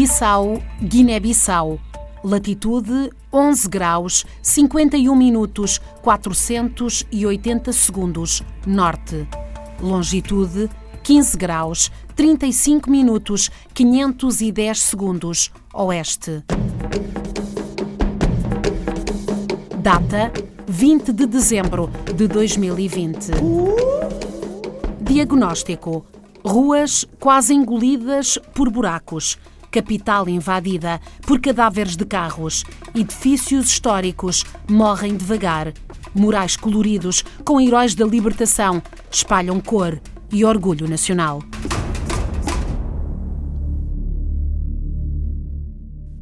Bissau, Guiné-Bissau. Latitude 11 graus 51 minutos 480 segundos Norte. Longitude 15 graus 35 minutos 510 segundos Oeste. Data 20 de dezembro de 2020. Diagnóstico: ruas quase engolidas por buracos capital invadida por cadáveres de carros, edifícios históricos morrem devagar, murais coloridos com heróis da libertação espalham cor e orgulho nacional.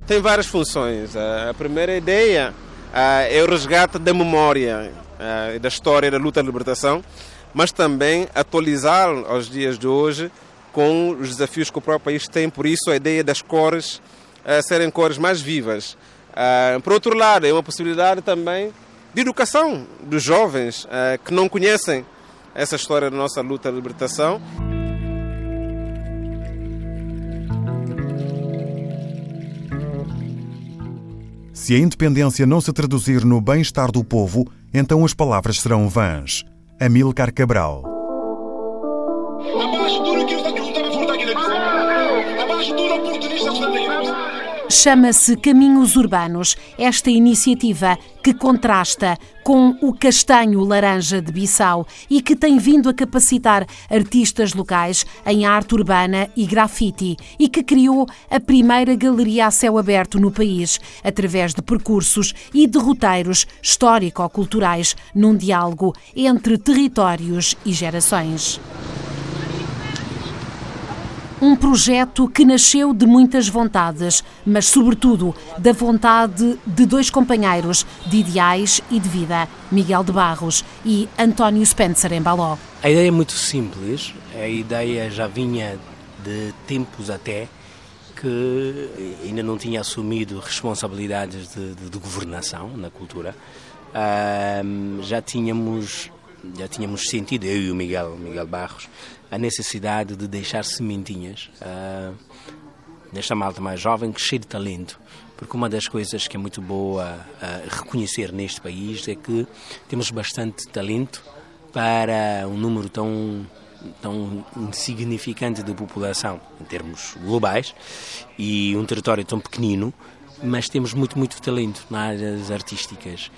Tem várias funções. A primeira ideia é o resgate da memória da história da luta da libertação, mas também atualizar aos dias de hoje com os desafios que o próprio país tem, por isso a ideia das cores uh, serem cores mais vivas. Uh, por outro lado, é uma possibilidade também de educação dos jovens uh, que não conhecem essa história da nossa luta de libertação. Se a independência não se traduzir no bem-estar do povo, então as palavras serão vãs. Amílcar Cabral. Chama-se Caminhos Urbanos, esta iniciativa que contrasta com o castanho laranja de Bissau e que tem vindo a capacitar artistas locais em arte urbana e grafite e que criou a primeira galeria a céu aberto no país, através de percursos e de roteiros histórico-culturais num diálogo entre territórios e gerações. Um projeto que nasceu de muitas vontades, mas, sobretudo, da vontade de dois companheiros de ideais e de vida, Miguel de Barros e António Spencer em Baló. A ideia é muito simples, a ideia já vinha de tempos até que ainda não tinha assumido responsabilidades de, de, de governação na cultura. já tínhamos já tínhamos sentido, eu e o Miguel, Miguel Barros, a necessidade de deixar sementinhas uh, nesta malta mais jovem, cheia de talento. Porque uma das coisas que é muito boa uh, reconhecer neste país é que temos bastante talento para um número tão tão insignificante de população em termos globais e um território tão pequenino, mas temos muito, muito talento nas áreas artísticas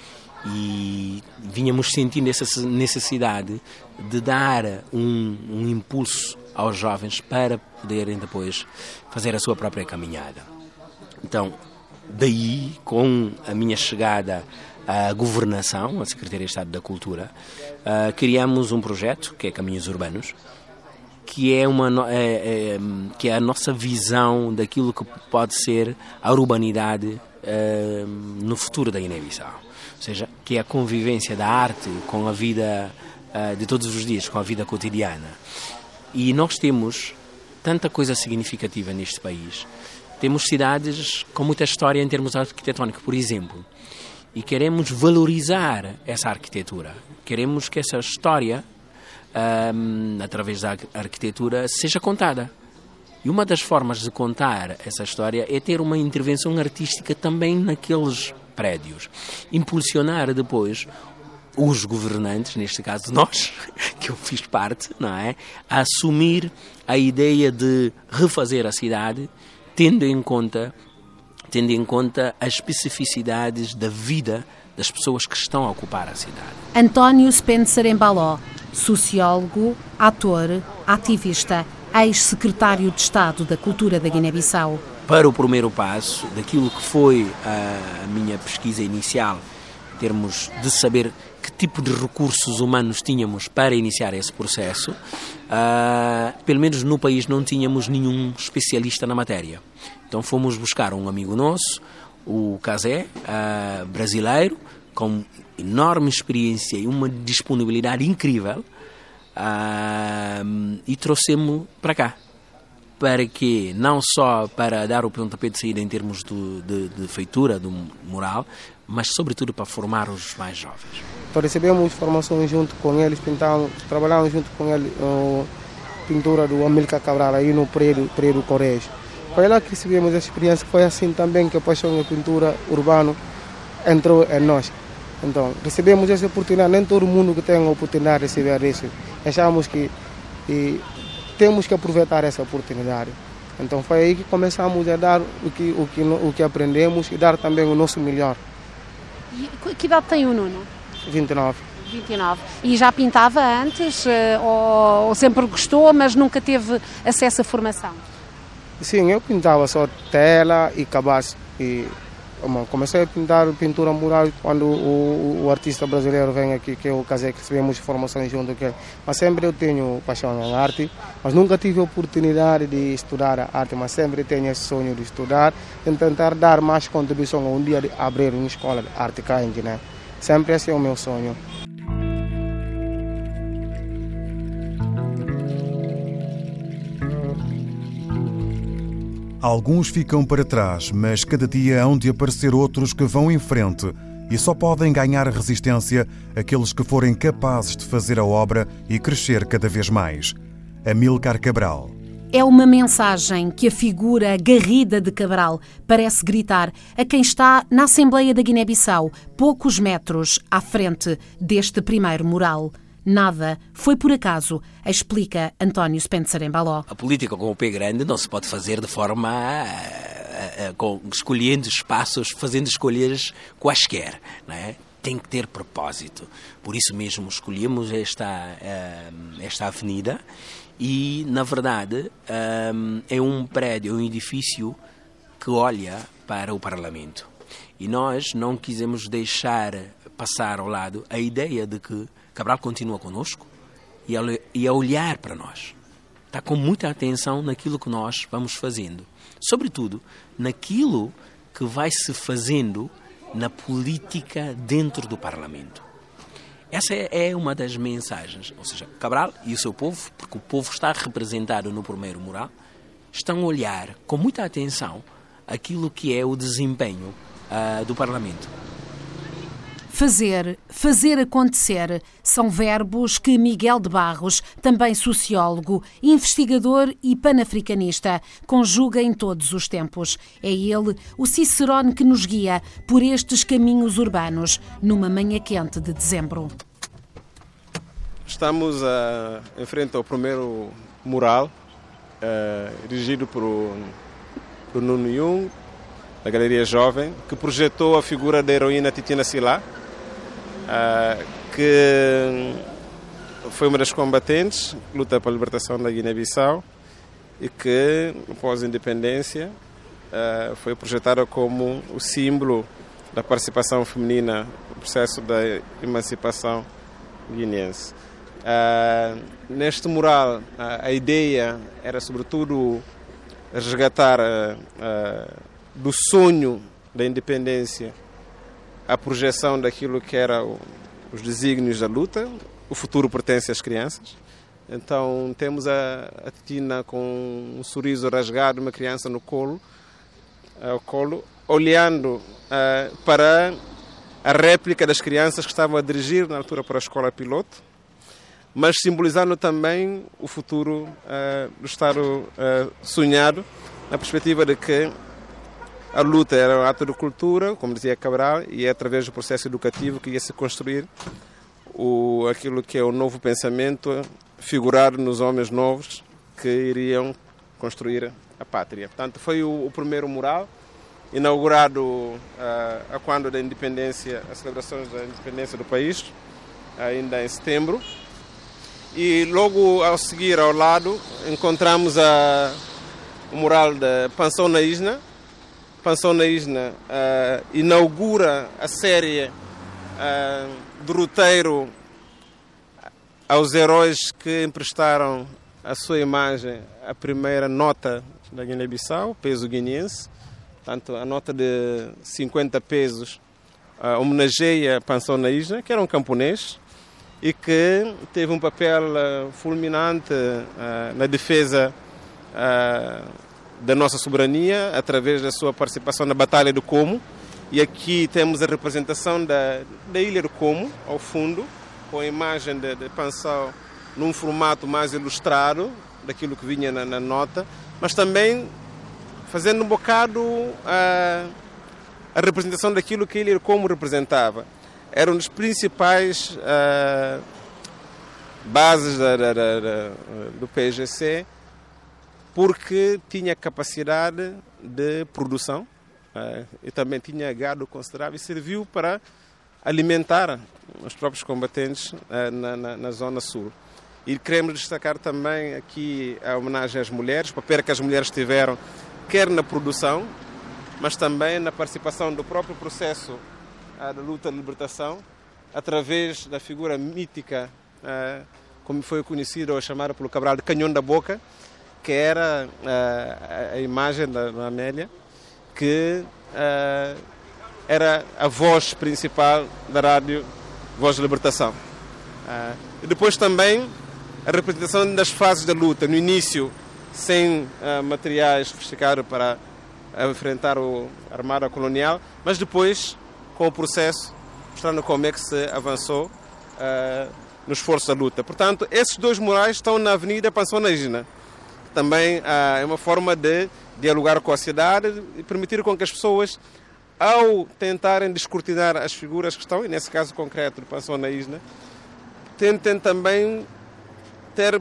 e vínhamos sentindo essa necessidade de dar um, um, impulso aos jovens para poderem depois fazer a sua própria caminhada. Então, daí, com a minha chegada à governação, à Secretaria de Estado da Cultura, uh, criamos um projeto que é Caminhos Urbanos, que é, uma, é, é, que é a nossa visão daquilo que pode ser a urbanidade uh, no futuro da Guiné-Bissau ou seja, que é a convivência da arte com a vida uh, de todos os dias, com a vida cotidiana. E nós temos tanta coisa significativa neste país. Temos cidades com muita história em termos arquitetônicos, por exemplo, e queremos valorizar essa arquitetura. Queremos que essa história, um, ah, através da arquitetura, seja contada. E uma das formas de contar essa história é ter uma intervenção artística também naqueles prédios. Impulsionar depois os governantes, neste caso nós, que eu fiz parte, não é? A assumir a ideia de refazer a cidade, tendo em conta, tendo em conta as especificidades da vida das pessoas que estão a ocupar a cidade. António Spencer Embaló, sociólogo, ator, ativista, ex-secretário de Estado da Cultura da Guiné-Bissau para o primeiro passo daquilo que foi a, minha pesquisa inicial, em termos de saber que tipo de recursos humanos tínhamos para iniciar esse processo. Uh, pelo menos no país não tínhamos nenhum especialista na matéria. Então fomos buscar um amigo nosso, o Casé, uh, brasileiro, com enorme experiência e uma disponibilidade incrível, uh, e trouxemos para cá para que não só para dar o pontapé de saída em termos do, de, de, feitura do mural, mas sobretudo para formar os mais jovens. Então recebemos formação junto com eles, pintamos, trabalhamos junto com ele a pintura do Amílcar Cabral aí no prédio, prédio Correio. foi lá que recebemos a experiência, foi assim também que a paixão da pintura urbana entrou em nós. Então, recebemos essa oportunidade, nem todo mundo que tem a oportunidade de receber isso. Achamos que e, temos que aproveitar essa oportunidade. Então foi aí que começamos a dar o que, o que, o que aprendemos e dar também o nosso melhor. E que idade tem o Nuno? 29. 29. E já pintava antes eh, ou, ou sempre gostou, mas nunca teve acesso à formação? Sim, eu pintava só tela e cabaz. E comecei a pintar pintura mural quando o, o, artista brasileiro vem aqui, que o Casé, que recebemos formação junto com ele. Mas sempre eu tenho paixão na arte, mas nunca tive a oportunidade de estudar a arte, mas sempre tenho esse sonho de estudar e tentar dar mais contribuição um dia de abrir uma escola de arte cá em Guiné. Sempre esse é o meu sonho. Alguns ficam para trás, mas cada dia hão de aparecer outros que vão em frente e só podem ganhar resistência aqueles que forem capazes de fazer a obra e crescer cada vez mais. Amilcar Cabral. É uma mensagem que a figura garrida de Cabral parece gritar a quem está na Assembleia da Guiné-Bissau, poucos metros à frente deste primeiro mural. Nada foi por acaso, explica António Spencer Embaló. A política com o P grande não se pode fazer de forma uh, uh, com, escolhendo espaços, fazendo escolhas quaisquer, não é? Tem que ter propósito. Por isso mesmo escolhemos esta, esta avenida e, na verdade, é um prédio, um edifício que olha para o Parlamento. E nós não quisemos deixar passar ao lado a ideia de que Cabral continua conosco e a, olhar para nós. Está com muita atenção naquilo que nós vamos fazendo. Sobretudo, naquilo que vai se fazendo na política dentro do Parlamento. Essa é, é uma das mensagens. Ou seja, Cabral e o seu povo, porque o povo está representado no primeiro mural, estão a olhar com muita atenção aquilo que é o desempenho uh, do Parlamento. Fazer, fazer acontecer são verbos que Miguel de Barros, também sociólogo, investigador e panafricanista, conjuga em todos os tempos. É ele o Cicerone que nos guia por estes caminhos urbanos numa manhã quente de dezembro. Estamos uh, em frente ao primeiro mural, uh, dirigido por, por Nuno Jung, da Galeria Jovem, que projetou a figura da heroína Titina Silá, que foi uma das combatentes, luta pela libertação da Guiné-Bissau e que, após a independência, uh, foi projetada como o símbolo da participação feminina no processo da emancipação guineense. Uh, neste mural, a ideia era sobretudo resgatar do sonho da independência a projeção daquilo que era os desígnios da luta. O futuro pertence às crianças. Então temos a, a Tina com um sorriso rasgado, uma criança no colo, ao colo, olhando uh, para a réplica das crianças que estavam a dirigir na altura para a escola piloto, mas simbolizando também o futuro uh, do Estado uh, sonhado, na perspectiva de que a luta era um ato de cultura, como dizia Cabral, e é através do processo educativo que ia se construir o, aquilo que é o novo pensamento figurado nos homens novos que iriam construir a pátria. Portanto, foi o, o primeiro mural inaugurado uh, a quando da independência, as celebrações da independência do país, ainda em setembro. E logo ao seguir ao lado encontramos a, o mural da Pensão na Isna, Pansão na Isna uh, inaugura a série uh, do roteiro aos heróis que emprestaram a sua imagem a primeira nota da Guiné-Bissau, peso guineense. Portanto, a nota de 50 pesos uh, homenageia Pansão na Isna, que era um camponês e que teve um papel uh, fulminante na defesa da nossa soberania através da sua participação na Batalha do Como. E aqui temos a representação da, da Ilha do Como, ao fundo, com a imagem de, de Pansal num formato mais ilustrado daquilo que vinha na, na nota, mas também fazendo um bocado a, a representação daquilo que ele como representava. Era um dos principais uh, bases da, da, da, do PGC porque tinha capacidade de produção uh, e também tinha gado considerável e serviu para alimentar os próprios combatentes uh, na, na, na zona sul. E queremos destacar também aqui a homenagem às mulheres, o papel que as mulheres tiveram quer na produção, mas também na participação do próprio processo uh, da luta de libertação, através da figura mítica, como foi conhecida ou chamada pelo Cabral de Canhão da Boca, que era uh, a imagem da, Amélia, que era a voz principal da rádio Voz de Libertação. e depois também a representação das fases da luta, no início sem materiais sofisticados para enfrentar o armada colonial, mas depois, com o processo, mostrando como é que se avançou no esforço da luta. Portanto, esses dois murais estão na Avenida Pansonaína. Também uh, é uma forma de dialogar com a cidade e permitir com que as pessoas, ao tentarem descortinar as figuras que estão, e nesse caso concreto do Pansonaína, tentem também ter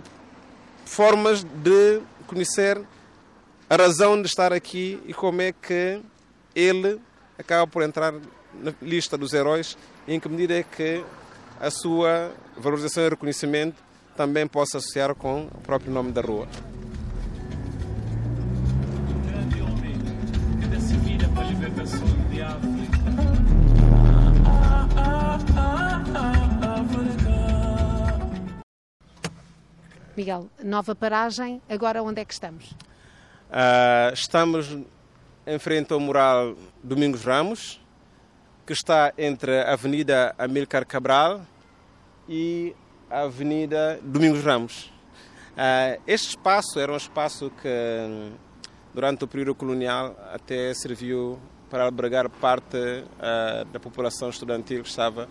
formas de conhecer a razão de estar aqui e como é que ele acaba por entrar na lista dos heróis e em que medida é que a sua valorização e reconhecimento também possa associar com o próprio nome da rua. Miguel, nova paragem, agora onde é que estamos? Uh, estamos em frente ao mural Domingos Ramos, que está entre a Avenida Amílcar Cabral e a Avenida Domingos Ramos. Uh, este espaço era um espaço que, durante o período colonial, até serviu para albergar parte uh, da população estudantil que estava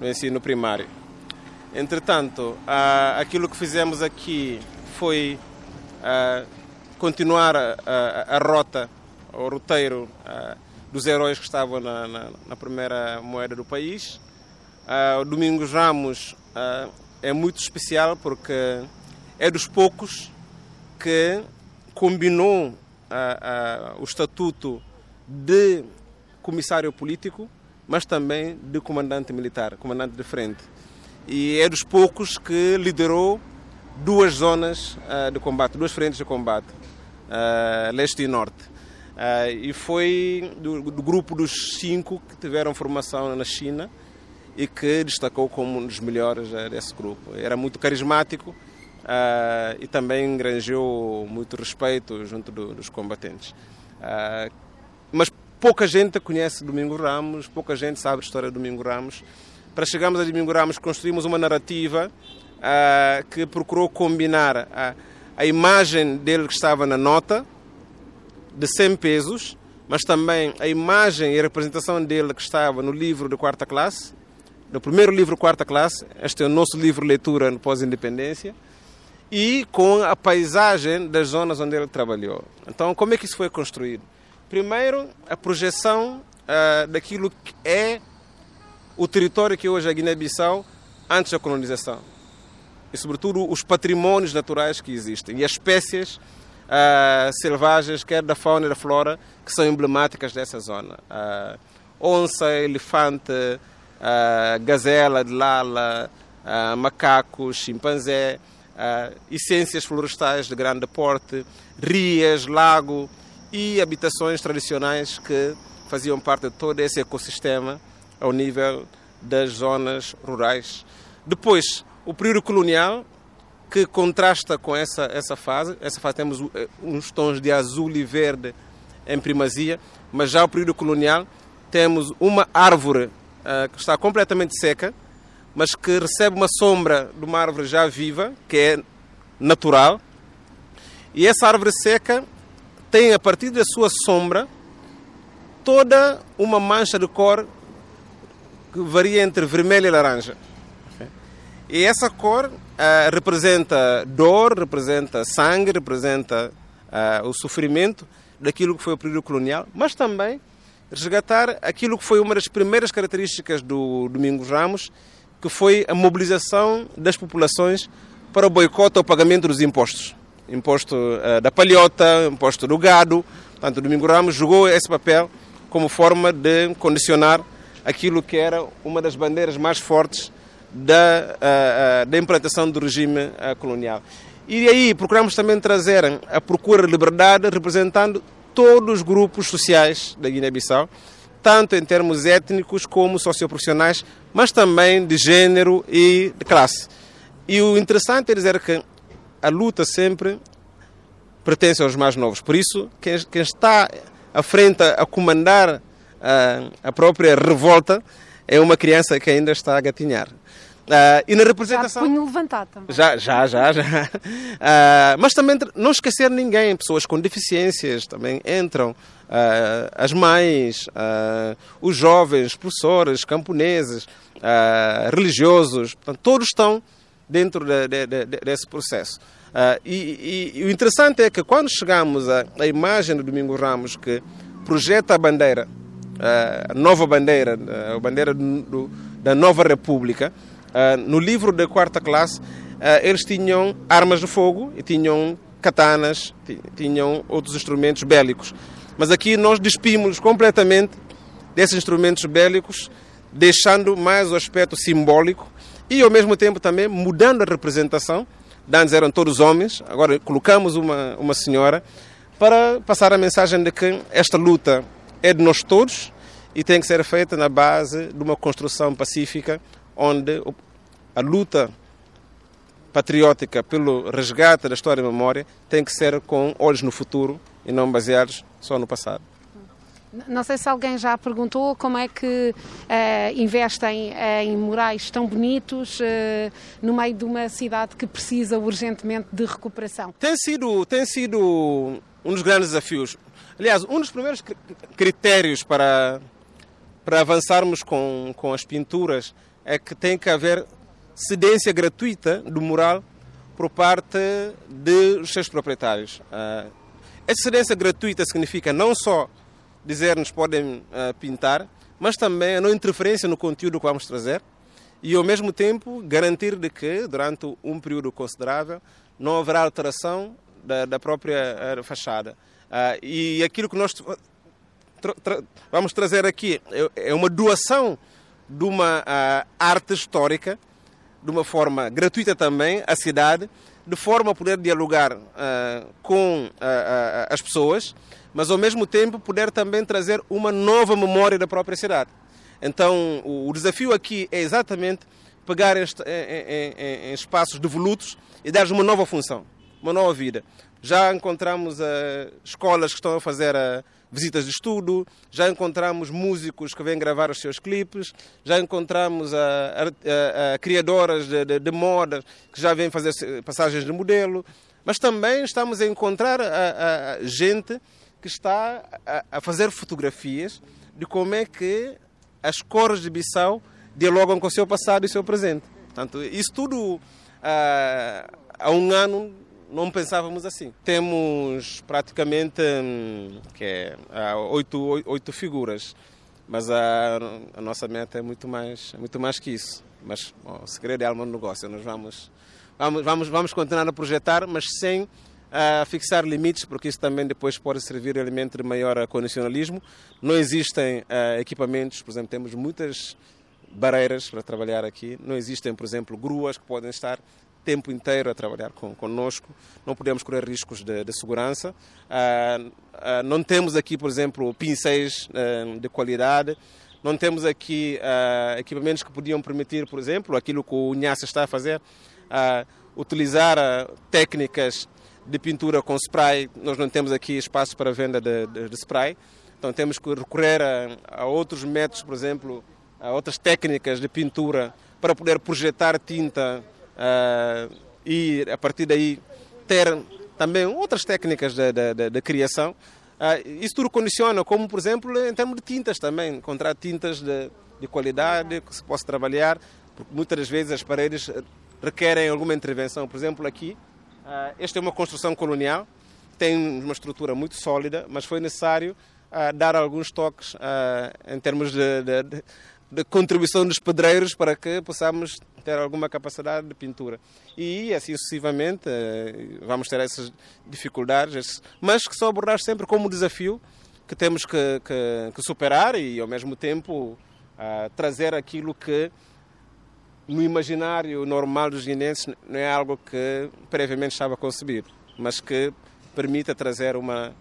no ensino primário. Entretanto, aquilo que fizemos aqui foi continuar a, a, a rota, o roteiro dos heróis que estavam na, na, na primeira moeda do país. o Domingos Ramos é muito especial porque é dos poucos que combinou o estatuto de comissário político, mas também de comandante militar, comandante de frente e é dos poucos que liderou duas zonas uh, de combate, duas frentes de combate, uh, leste e norte. Uh, e foi do, do, grupo dos cinco que tiveram formação na China e que destacou como um dos melhores desse grupo. Era muito carismático e também engranjou muito respeito junto do, dos combatentes. Mas pouca gente conhece Domingo Ramos, pouca gente sabe a história de Domingo Ramos para chegarmos a Domingo Ramos, construímos uma narrativa uh, que procurou combinar a, a imagem dele que estava na nota, de 100 pesos, mas também a imagem e a representação dele que estava no livro de quarta classe, no primeiro livro quarta classe, este é o nosso livro leitura no pós-independência, e com a paisagem das zonas onde ele trabalhou. Então, como é que isso foi construído? Primeiro, a projeção uh, daquilo que é o território que hoje é Guiné-Bissau antes da colonização. E, sobretudo, os patrimónios naturais que existem e as espécies uh, selvagens, quer da fauna e da flora, que são emblemáticas dessa zona. Uh, onça, elefante, uh, gazela de lala, macacos, chimpanzé, essências florestais de grande porte, rias, lago e habitações tradicionais que faziam parte de todo esse ecossistema ao nível das zonas rurais. Depois, o período colonial, que contrasta com essa, essa fase. Essa fase temos eh, uns tons de azul e verde em primazia, mas já o período colonial temos uma árvore uh, que está completamente seca, mas que recebe uma sombra de uma árvore já viva, que é natural. E essa árvore seca tem, a partir da sua sombra, toda uma mancha de cor que varia entre vermelho e laranja. E essa cor uh, representa dor, representa sangue, representa uh, o sofrimento, daquilo que foi o período colonial, mas também resgatar aquilo que foi uma das primeiras características do Domingos Ramos, que foi a mobilização das populações para o boicote ao pagamento dos impostos. Imposto uh, da palhota, imposto do gado. Portanto, o Domingos Ramos jogou esse papel como forma de condicionar aquilo que era uma das bandeiras mais fortes da, uh, uh, da implantação do regime colonial. E aí procuramos também trazer a procura de liberdade representando todos os grupos sociais da Guiné-Bissau, tanto em termos étnicos como socioprofissionais, mas também de gênero e de classe. E o interessante é dizer que a luta sempre pertence aos mais novos. Por isso, quem, quem está à frente a comandar a, a própria revolta é uma criança que ainda está a gatinhar. Uh, e na representação. Já punho levantado também. Já, já, já. já. Uh, mas também não esquecer ninguém, pessoas com deficiências também entram. Uh, as mães, os jovens, professores, camponeses, religiosos, portanto, todos estão dentro de, de, de, desse processo. E, e, e, o interessante é que quando chegamos à, à imagem do Domingo Ramos que projeta a bandeira, a nova bandeira, a bandeira do, da nova República, no livro da quarta classe, eles tinham armas de fogo e tinham katanas, tinham outros instrumentos bélicos. Mas aqui nós despimos completamente desses instrumentos bélicos, deixando mais o aspecto simbólico e ao mesmo tempo também mudando a representação. Antes eram todos homens, agora colocamos uma, uma senhora para passar a mensagem de que esta luta é de nós todos e tem que ser feita na base de uma construção pacífica onde a luta patriótica pelo resgate da história e memória tem que ser com olhos no futuro e não baseados só no passado. Não sei se alguém já perguntou como é que uh, investem uh, em murais tão bonitos uh, no meio de uma cidade que precisa urgentemente de recuperação. Tem sido, tem sido um dos grandes desafios. Aliás, um dos primeiros critérios para, para avançarmos com, com as pinturas é que tem que haver cedência gratuita do mural por parte dos seus proprietários. Uh, essa cedência gratuita significa não só dizer-nos podem uh, pintar, mas também a não interferência no conteúdo que vamos trazer e ao mesmo tempo garantir de que durante um período considerável não haverá alteração da, da própria uh, fachada. e aquilo que nós tra tra vamos trazer aqui é, é uma doação de uma arte histórica de uma forma gratuita também à cidade, de forma a poder dialogar uh, com uh, uh, as pessoas, mas ao mesmo tempo poder também trazer uma nova memória da própria cidade. Então, o, desafio aqui é exatamente pegar em, em, em, espaços devolutos e dar uma nova função, uma nova vida. Já encontramos escolas que estão a fazer a visitas de estudo, já encontramos músicos que vêm gravar os seus clipes, já encontramos a criadoras de, de, de, moda que já vêm fazer passagens de modelo, mas também estamos a encontrar gente que está a, fazer fotografias de como é que as cores de Bissau dialogam com o seu passado e o seu presente. Portanto, isso tudo há um ano não pensávamos assim. Temos praticamente hum, que é, oito, oito figuras, mas a, a, nossa meta é muito mais, é muito mais que isso. Mas bom, o segredo é alma do negócio. Nós vamos, vamos, vamos, vamos continuar a projetar, mas sem uh, fixar limites, porque isso também depois pode servir de elemento de maior condicionalismo. Não existem uh, equipamentos, por exemplo, temos muitas barreiras para trabalhar aqui. Não existem, por exemplo, gruas que podem estar tempo inteiro a trabalhar com, conosco, não podemos correr riscos de, de segurança. Ah, ah, não temos aqui, por exemplo, pincéis ah, de qualidade, não temos aqui ah, equipamentos que podiam permitir, por exemplo, aquilo que o Nhassa está a fazer, utilizar técnicas de pintura com spray. Nós não temos aqui espaço para venda de, de, de spray, então temos que recorrer a, a outros métodos, por exemplo, a outras técnicas de pintura para poder projetar tinta uh, e a partir daí ter também outras técnicas de, de, de, criação. Uh, isso tudo condiciona, como por exemplo em termos de tintas também, encontrar tintas de, de qualidade que se possa trabalhar, porque muitas das vezes as paredes requerem alguma intervenção. Por exemplo, aqui, uh, esta é uma construção colonial tem uma estrutura muito sólida, mas foi necessário uh, dar alguns toques uh, em termos de, de, de, contribuição dos pedreiros para que possamos ter alguma capacidade de pintura. E assim sucessivamente vamos ter essas dificuldades, mas que são abordadas sempre como desafio que temos que, que, que superar e ao mesmo tempo trazer aquilo que no imaginário normal dos guineenses não é algo que previamente estava concebido, mas que permita trazer uma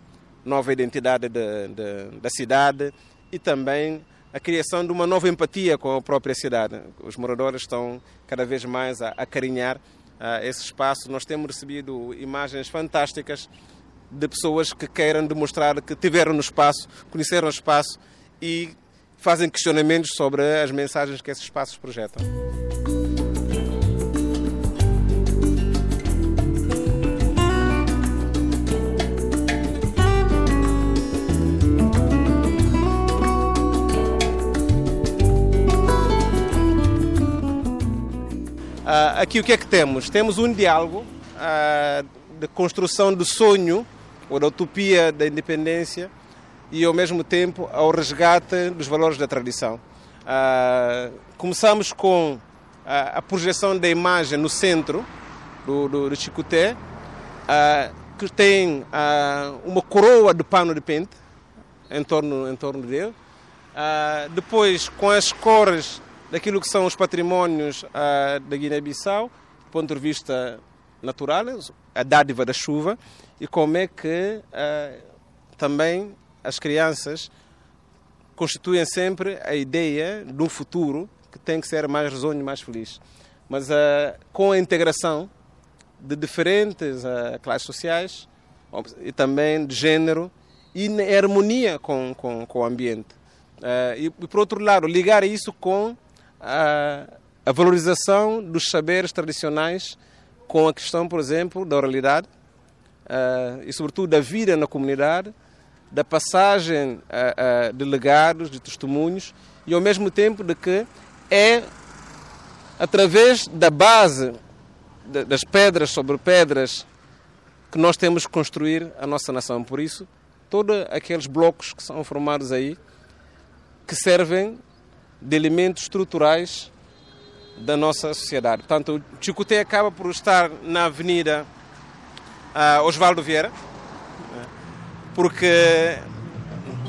nova identidade de, de, da cidade e também a criação de uma nova empatia com a própria cidade. Os moradores estão cada vez mais a acarinhar uh, esse espaço. Nós temos recebido imagens fantásticas de pessoas que queiram demonstrar que tiveram no espaço, conheceram o espaço e fazem questionamentos sobre as mensagens que esses espaços projetam. Aqui o que é que temos? Temos um diálogo uh, de construção do sonho ou da utopia da independência e ao mesmo tempo ao resgate dos valores da tradição. Uh, começamos com a projeção da imagem no centro do, do, do Chicoté, que tem uma coroa de pano de pente em torno, em torno dele. depois, com as cores daquilo que são os patrimónios uh, da Guiné-Bissau, do ponto de vista natural, a dádiva da chuva, e como é que uh, também as crianças constituem sempre a ideia de um futuro que tem que ser mais risonho mais feliz. Mas uh, com a integração de diferentes classes sociais e também de género e em harmonia com, com, com o ambiente. e, por outro lado, ligar isso com a, a valorização dos saberes tradicionais com a questão, por exemplo, da oralidade uh, e, sobretudo, da vida na comunidade, da passagem uh, uh, de legados, de testemunhos e, ao mesmo tempo, de que é através da base de, das pedras sobre pedras que nós temos que construir a nossa nação. Por isso, todos aqueles blocos que são formados aí que servem de elementos estruturais da nossa sociedade. Portanto, o Chicoté acaba por estar na Avenida uh, Osvaldo Vieira, porque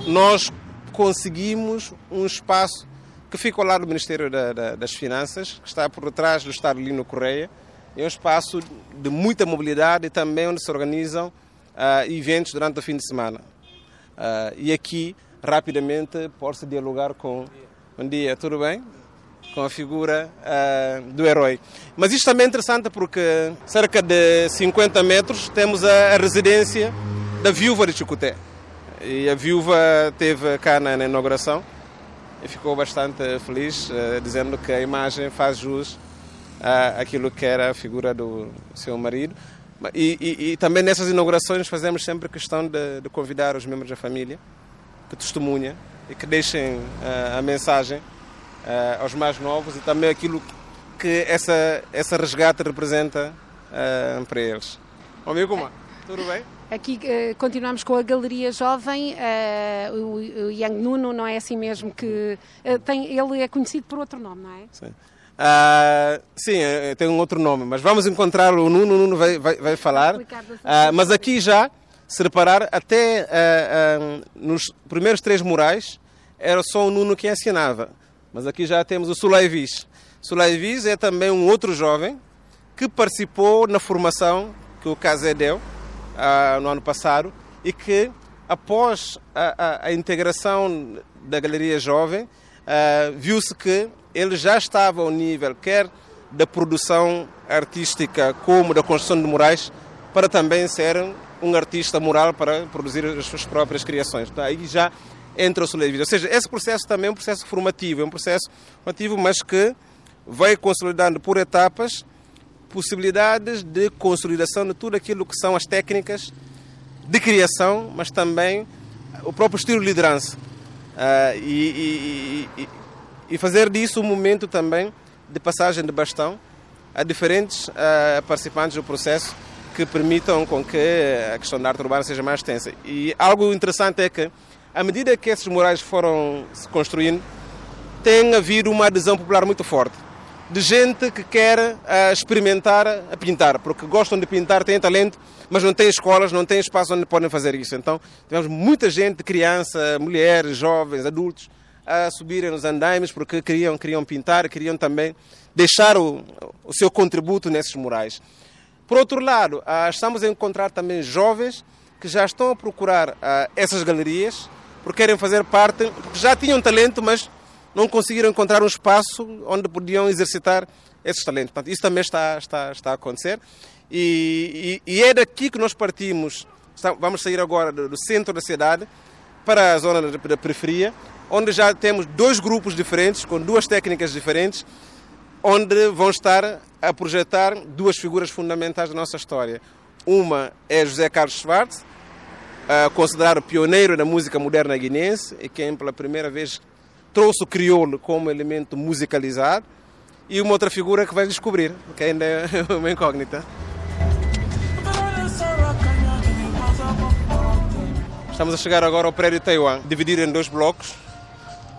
nós conseguimos um espaço que fica ao lado do Ministério da, da, das Finanças, que está por trás do Estado Lino Correia. É um espaço de muita mobilidade e também onde se organizam uh, eventos durante o fim de semana. Uh, e aqui, rapidamente, pode-se dialogar com Bom dia, tudo bem? Com a figura uh, do herói. Mas isto também é interessante porque cerca de 50 metros temos a, a residência da viúva de Chicoté. E a viúva teve cá na, na inauguração e ficou bastante feliz, uh, dizendo que a imagem faz jus àquilo que era a figura do seu marido. E, e, e também nessas inaugurações fazemos sempre questão de, de convidar os membros da família que testemunha e que deixem uh, a mensagem uh, aos mais novos e também aquilo que essa, essa resgate representa uh, para eles. Amigo, como? Tudo bem? Aqui uh, continuamos com a Galeria Jovem, uh, o, o Yang Nuno, não é assim mesmo que. Uh, tem, ele é conhecido por outro nome, não é? Sim. sim, tem um outro nome, mas vamos encontrar o Nuno, o Nuno vai, vai, vai falar. mas aqui já se reparar, até uh, uh, nos primeiros três murais era só o Nuno que assinava. Mas aqui já temos o Sulaivis. Sulaivis é também um outro jovem que participou na formação que o Casé deu uh, no ano passado e que, após a, a, a integração da Galeria Jovem, viu-se que ele já estava ao nível quer da produção artística como da construção de murais para também ser um artista moral para produzir as suas próprias criações. Então, aí já entra o Soleil Ou seja, esse processo também é um processo formativo, é um processo formativo, mas que vai consolidando por etapas possibilidades de consolidação de tudo aquilo que são as técnicas de criação, mas também o próprio estilo de liderança. Uh, e, e, e, fazer disso um momento também de passagem de bastão a diferentes uh, participantes do processo que permitam com que a questão da arte urbana seja mais extensa. E algo interessante é que, à medida que esses murais foram se construindo, tem havido uma adesão popular muito forte de gente que quer uh, experimentar a pintar, porque gostam de pintar, têm talento, mas não têm escolas, não têm espaço onde podem fazer isso. Então, tivemos muita gente, criança, mulheres, jovens, adultos, a subirem nos andaimes porque queriam, queriam pintar, queriam também deixar o, o seu contributo nesses murais. Por outro lado, uh, estamos a encontrar também jovens que já estão a procurar uh, essas galerias porque querem fazer parte, porque já tinham talento, mas não conseguiram encontrar um espaço onde podiam exercitar esses talentos. Portanto, isso também está, está, está a acontecer. E, e, e, é daqui que nós partimos. Vamos sair agora do, centro da cidade para a zona da periferia, onde já temos dois grupos diferentes, com duas técnicas diferentes, onde vão estar a projetar duas figuras fundamentais da nossa história. Uma é José Carlos Schwartz, considerado pioneiro da música moderna guinense e quem pela primeira vez trouxe o crioulo como elemento musicalizado e uma outra figura que vai descobrir, que ainda é uma incógnita. Estamos a chegar agora ao prédio Taiwan, dividido em dois blocos.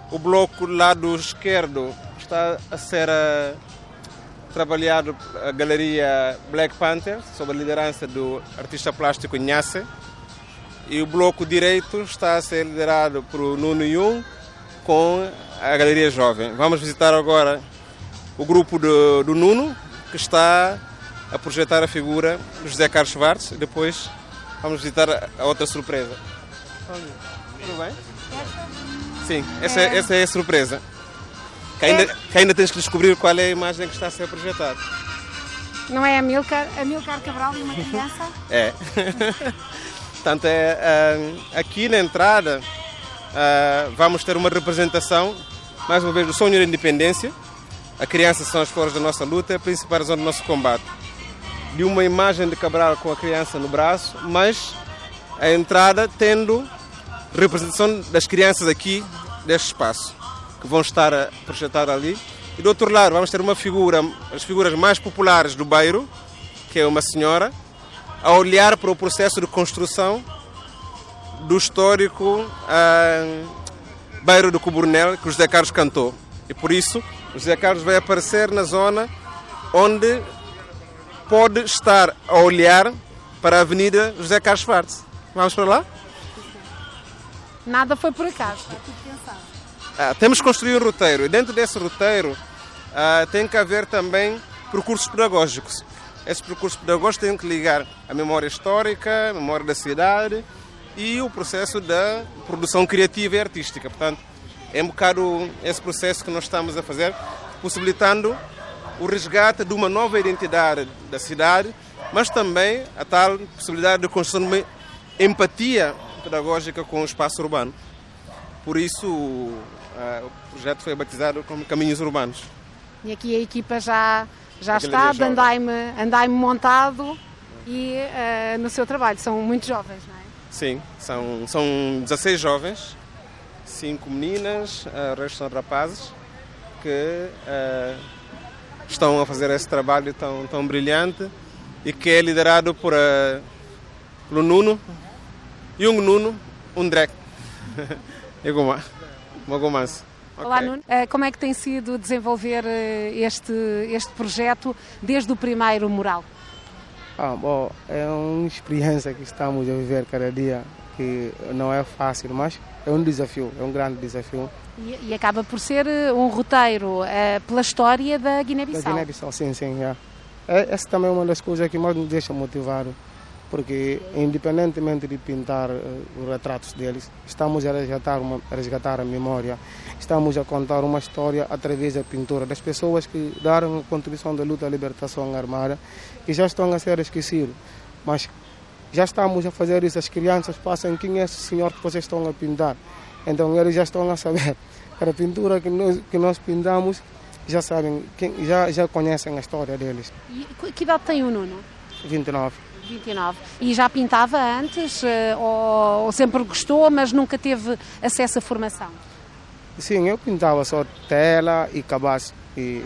O bloco lado esquerdo está a ser a, trabalhado a galeria Black Panther, sob a liderança do artista plástico Nhasse. E o bloco direito está a ser liderado por Nuno Jung, com a Galeria Jovem. Vamos visitar agora o grupo do, do Nuno, que está a projetar a figura do José Carlos Schwartz. E depois vamos visitar a outra surpresa. Tudo bem? Sim, essa é, essa é a surpresa. Que ainda, que ainda tens que descobrir qual é a imagem que está a ser projetada. Não é a Milcar, a Milcar Cabral e uma criança? É. Portanto, é, é, aqui na entrada uh, vamos ter uma representação, mais uma vez, do sonho da independência. A criança são as flores da nossa luta, a principal razão do nosso combate. De uma imagem de Cabral com a criança no braço, mas a entrada tendo representação das crianças aqui deste espaço, que vão estar a projetar ali. E do outro lado vamos ter uma figura, as figuras mais populares do bairro, que é uma senhora, a olhar para o processo de construção do histórico uh, Bairro do Cuburnel que o José Carlos cantou. E por isso o José Carlos vai aparecer na zona onde pode estar a olhar para a Avenida José Carlos Schwartz. Vamos para lá? Nada foi por acaso. Ah, temos que construir um roteiro e dentro desse roteiro ah, tem que haver também percursos pedagógicos. Esses percursos pedagógicos têm que ligar a memória histórica, a memória da cidade e o processo da produção criativa e artística. Portanto, é um bocado esse processo que nós estamos a fazer, possibilitando o resgate de uma nova identidade da cidade, mas também a tal possibilidade de construção de uma empatia pedagógica com o espaço urbano. Por isso, o projeto foi batizado como Caminhos Urbanos. E aqui a equipa já, já está, de andaime, andaime montado e uh, no seu trabalho. São muito jovens, não é? Sim, são, são 16 jovens, 5 meninas, eh, o resto são rapazes, que uh, estão a fazer esse trabalho tão, tão brilhante e que é liderado por, uh, pelo Nuno, Jung Nuno Undrek. e Goma. Olá, Nuno. Como é que tem sido desenvolver este, este projeto desde o primeiro mural? Ah, bom, é uma experiência que estamos a viver cada dia, que não é fácil, mas é um desafio, é um grande desafio. E, e acaba por ser eh, um roteiro é, pela história da Guiné-Bissau. Da Guiné-Bissau, sim, sim. É. é. Essa também é uma das coisas que mais nos deixa motivados porque independentemente de pintar uh, os retratos deles, estamos a resgatar, uma, a resgatar a memória, estamos a contar uma história através da pintura das pessoas que deram a contribuição da luta à libertação armada e já estão a ser esquecidos. Mas já estamos a fazer isso, as crianças passam quem é esse senhor que vocês estão a pintar. Então eles já estão a saber que a pintura que nós, que nós pintamos já sabem, já, já conhecem a história deles. E que idade tem o Nuno? 29. 29. E já pintava antes eh, ou, ou sempre gostou, mas nunca teve acesso à formação? Sim, eu pintava só tela e cabaz. E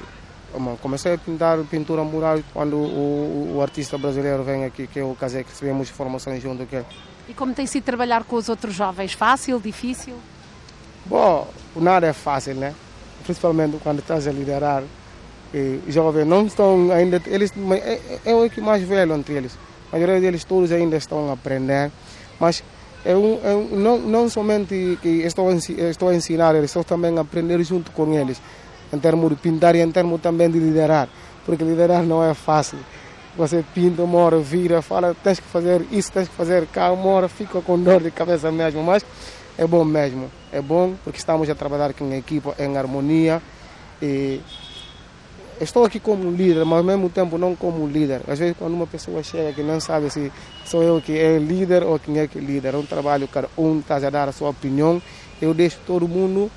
comecei a pintar pintura mural quando o, o, artista brasileiro vem aqui, que é o Casé, que recebemos formação junto com ele. E como tem sido trabalhar com os outros jovens? Fácil, difícil? Bom, nada é fácil, né? Principalmente quando estás a liderar. E jovens não estão ainda, eles é, é, é o que mais velho entre eles. A maioria deles todos ainda estão a aprender, mas é um, é um, não, não somente que estou a, estou a ensinar, estou também a aprender junto com eles, em termos de pintar e em termos também de liderar, porque liderar não é fácil. Você pinta uma hora, vira, fala, tens que fazer isso, tens que fazer cá, uma hora fica com dor de cabeça mesmo, mas é bom mesmo. É bom porque estamos a trabalhar com a equipa em harmonia e estou aqui como líder, mas ao mesmo tempo não como líder. Às vezes quando uma pessoa chega que não sabe se sou eu que é líder ou quem é que é líder, é um trabalho, cada um está a dar a sua opinião, eu deixo todo mundo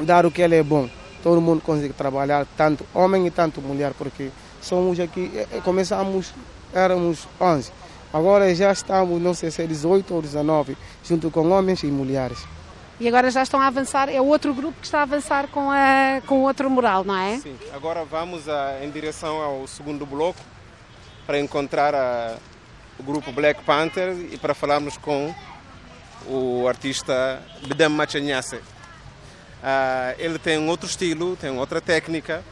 dar o que ele é bom. Todo mundo consegue trabalhar, tanto homem e tanto mulher, porque somos aqui, eh, eh, começamos, éramos 11, agora já estamos, não sei se é 18 ou 19, junto com homens e mulheres. E agora já estão a avançar, é outro grupo que está a avançar com, a, com outro mural, não é? Sim, agora vamos a, em direção ao segundo bloco para encontrar a, o grupo Black Panther e para falarmos com o artista Bedam Machanhasse. Uh, ele tem outro estilo, tem outra técnica,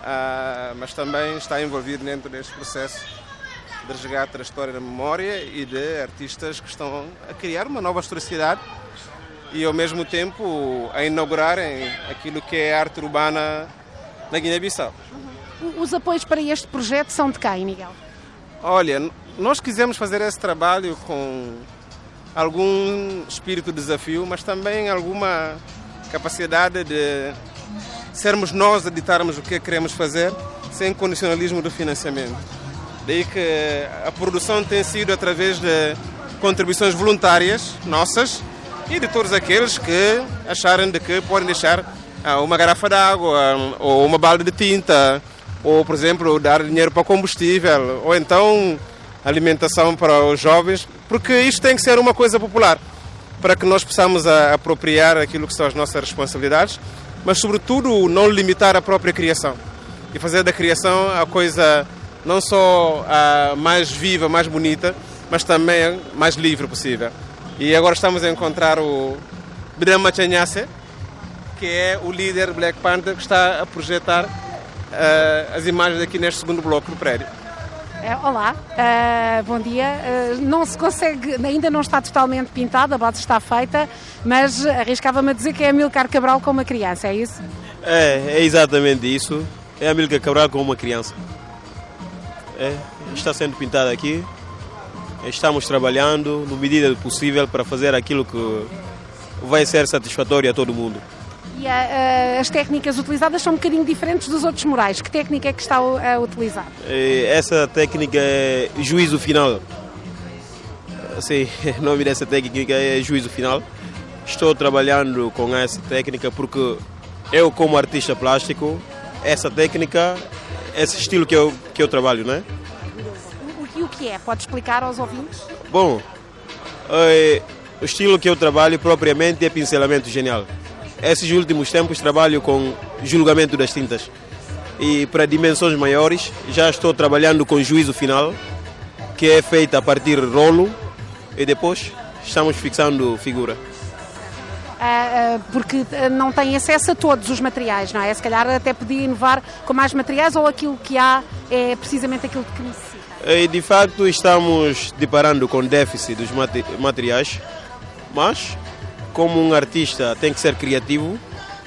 uh, mas também está envolvido dentro deste processo de resgate da história da memória e de artistas que estão a criar uma nova historicidade e ao mesmo tempo a inaugurarem aquilo que é arte urbana na Guiné-Bissau. Uhum. Os apoios para este projeto são de quem, Miguel? Olha, nós quisemos fazer esse trabalho com algum espírito de desafio, mas também alguma capacidade de sermos nós a ditarmos o que queremos fazer sem condicionalismo do financiamento. Daí que a produção tem sido através de contribuições voluntárias nossas e de todos aqueles que acharem de que podem deixar ah, uma garrafa d'água ou uma balda de tinta ou, por exemplo, dar dinheiro para combustível ou então alimentação para os jovens, porque isto tem que ser uma coisa popular para que nós possamos apropriar aquilo que são as nossas responsabilidades, mas sobretudo não limitar a própria criação e fazer da criação a coisa não só a mais viva, mais bonita, mas também mais livre possível. E agora estamos a encontrar o Brahma Chanhasse, que é o líder Black Panther que está a projetar uh, as imagens aqui neste segundo bloco do prédio. É, olá, uh, bom dia. Uh, não se consegue, ainda não está totalmente pintado, a base está feita, mas arriscava-me a dizer que é Amilcar Cabral com uma criança, é isso? É, é exatamente isso. É Amilcar Cabral com uma criança. É, está sendo pintado aqui. Estamos trabalhando no medida do possível para fazer aquilo que vai ser satisfatório a todo mundo. E a, a, as técnicas utilizadas são um bocadinho diferentes dos outros murais. Que técnica é que está a, a utilizar? Essa técnica é juízo final. Sim, o nome dessa técnica é juízo final. Estou trabalhando com essa técnica porque eu, como artista plástico, essa técnica, esse estilo que eu, que eu trabalho, né? Que é? Pode explicar aos ouvintes? Bom, é, o estilo que eu trabalho propriamente é pincelamento genial. Esses últimos tempos trabalho com julgamento das tintas. E para dimensões maiores, já estou trabalhando com juízo final, que é feito a partir de rolo e depois estamos fixando figura. Uh, uh, porque não tem acesso a todos os materiais, não é? Se calhar até podia inovar com mais materiais ou aquilo que há é precisamente aquilo que necessita. E de facto estamos deparando com déficit dos materiais, mas como um artista tem que ser criativo,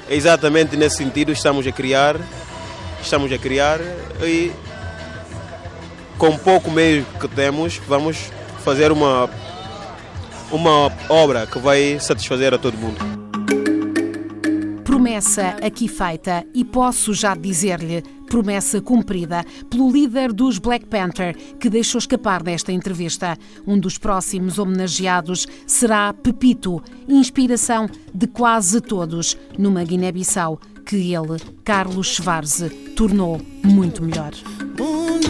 exatamente nesse sentido estamos a criar, estamos a criar e com pouco meio que temos vamos fazer uma uma obra que vai satisfazer a todo mundo. Promessa aqui feita e posso já dizer-lhe promessa cumprida pelo líder dos Black Panther, que deixou escapar nesta entrevista. Um dos próximos homenageados será Pepito, inspiração de quase todos numa Guiné-Bissau que ele, Carlos Schwarze, tornou muito melhor. Mundo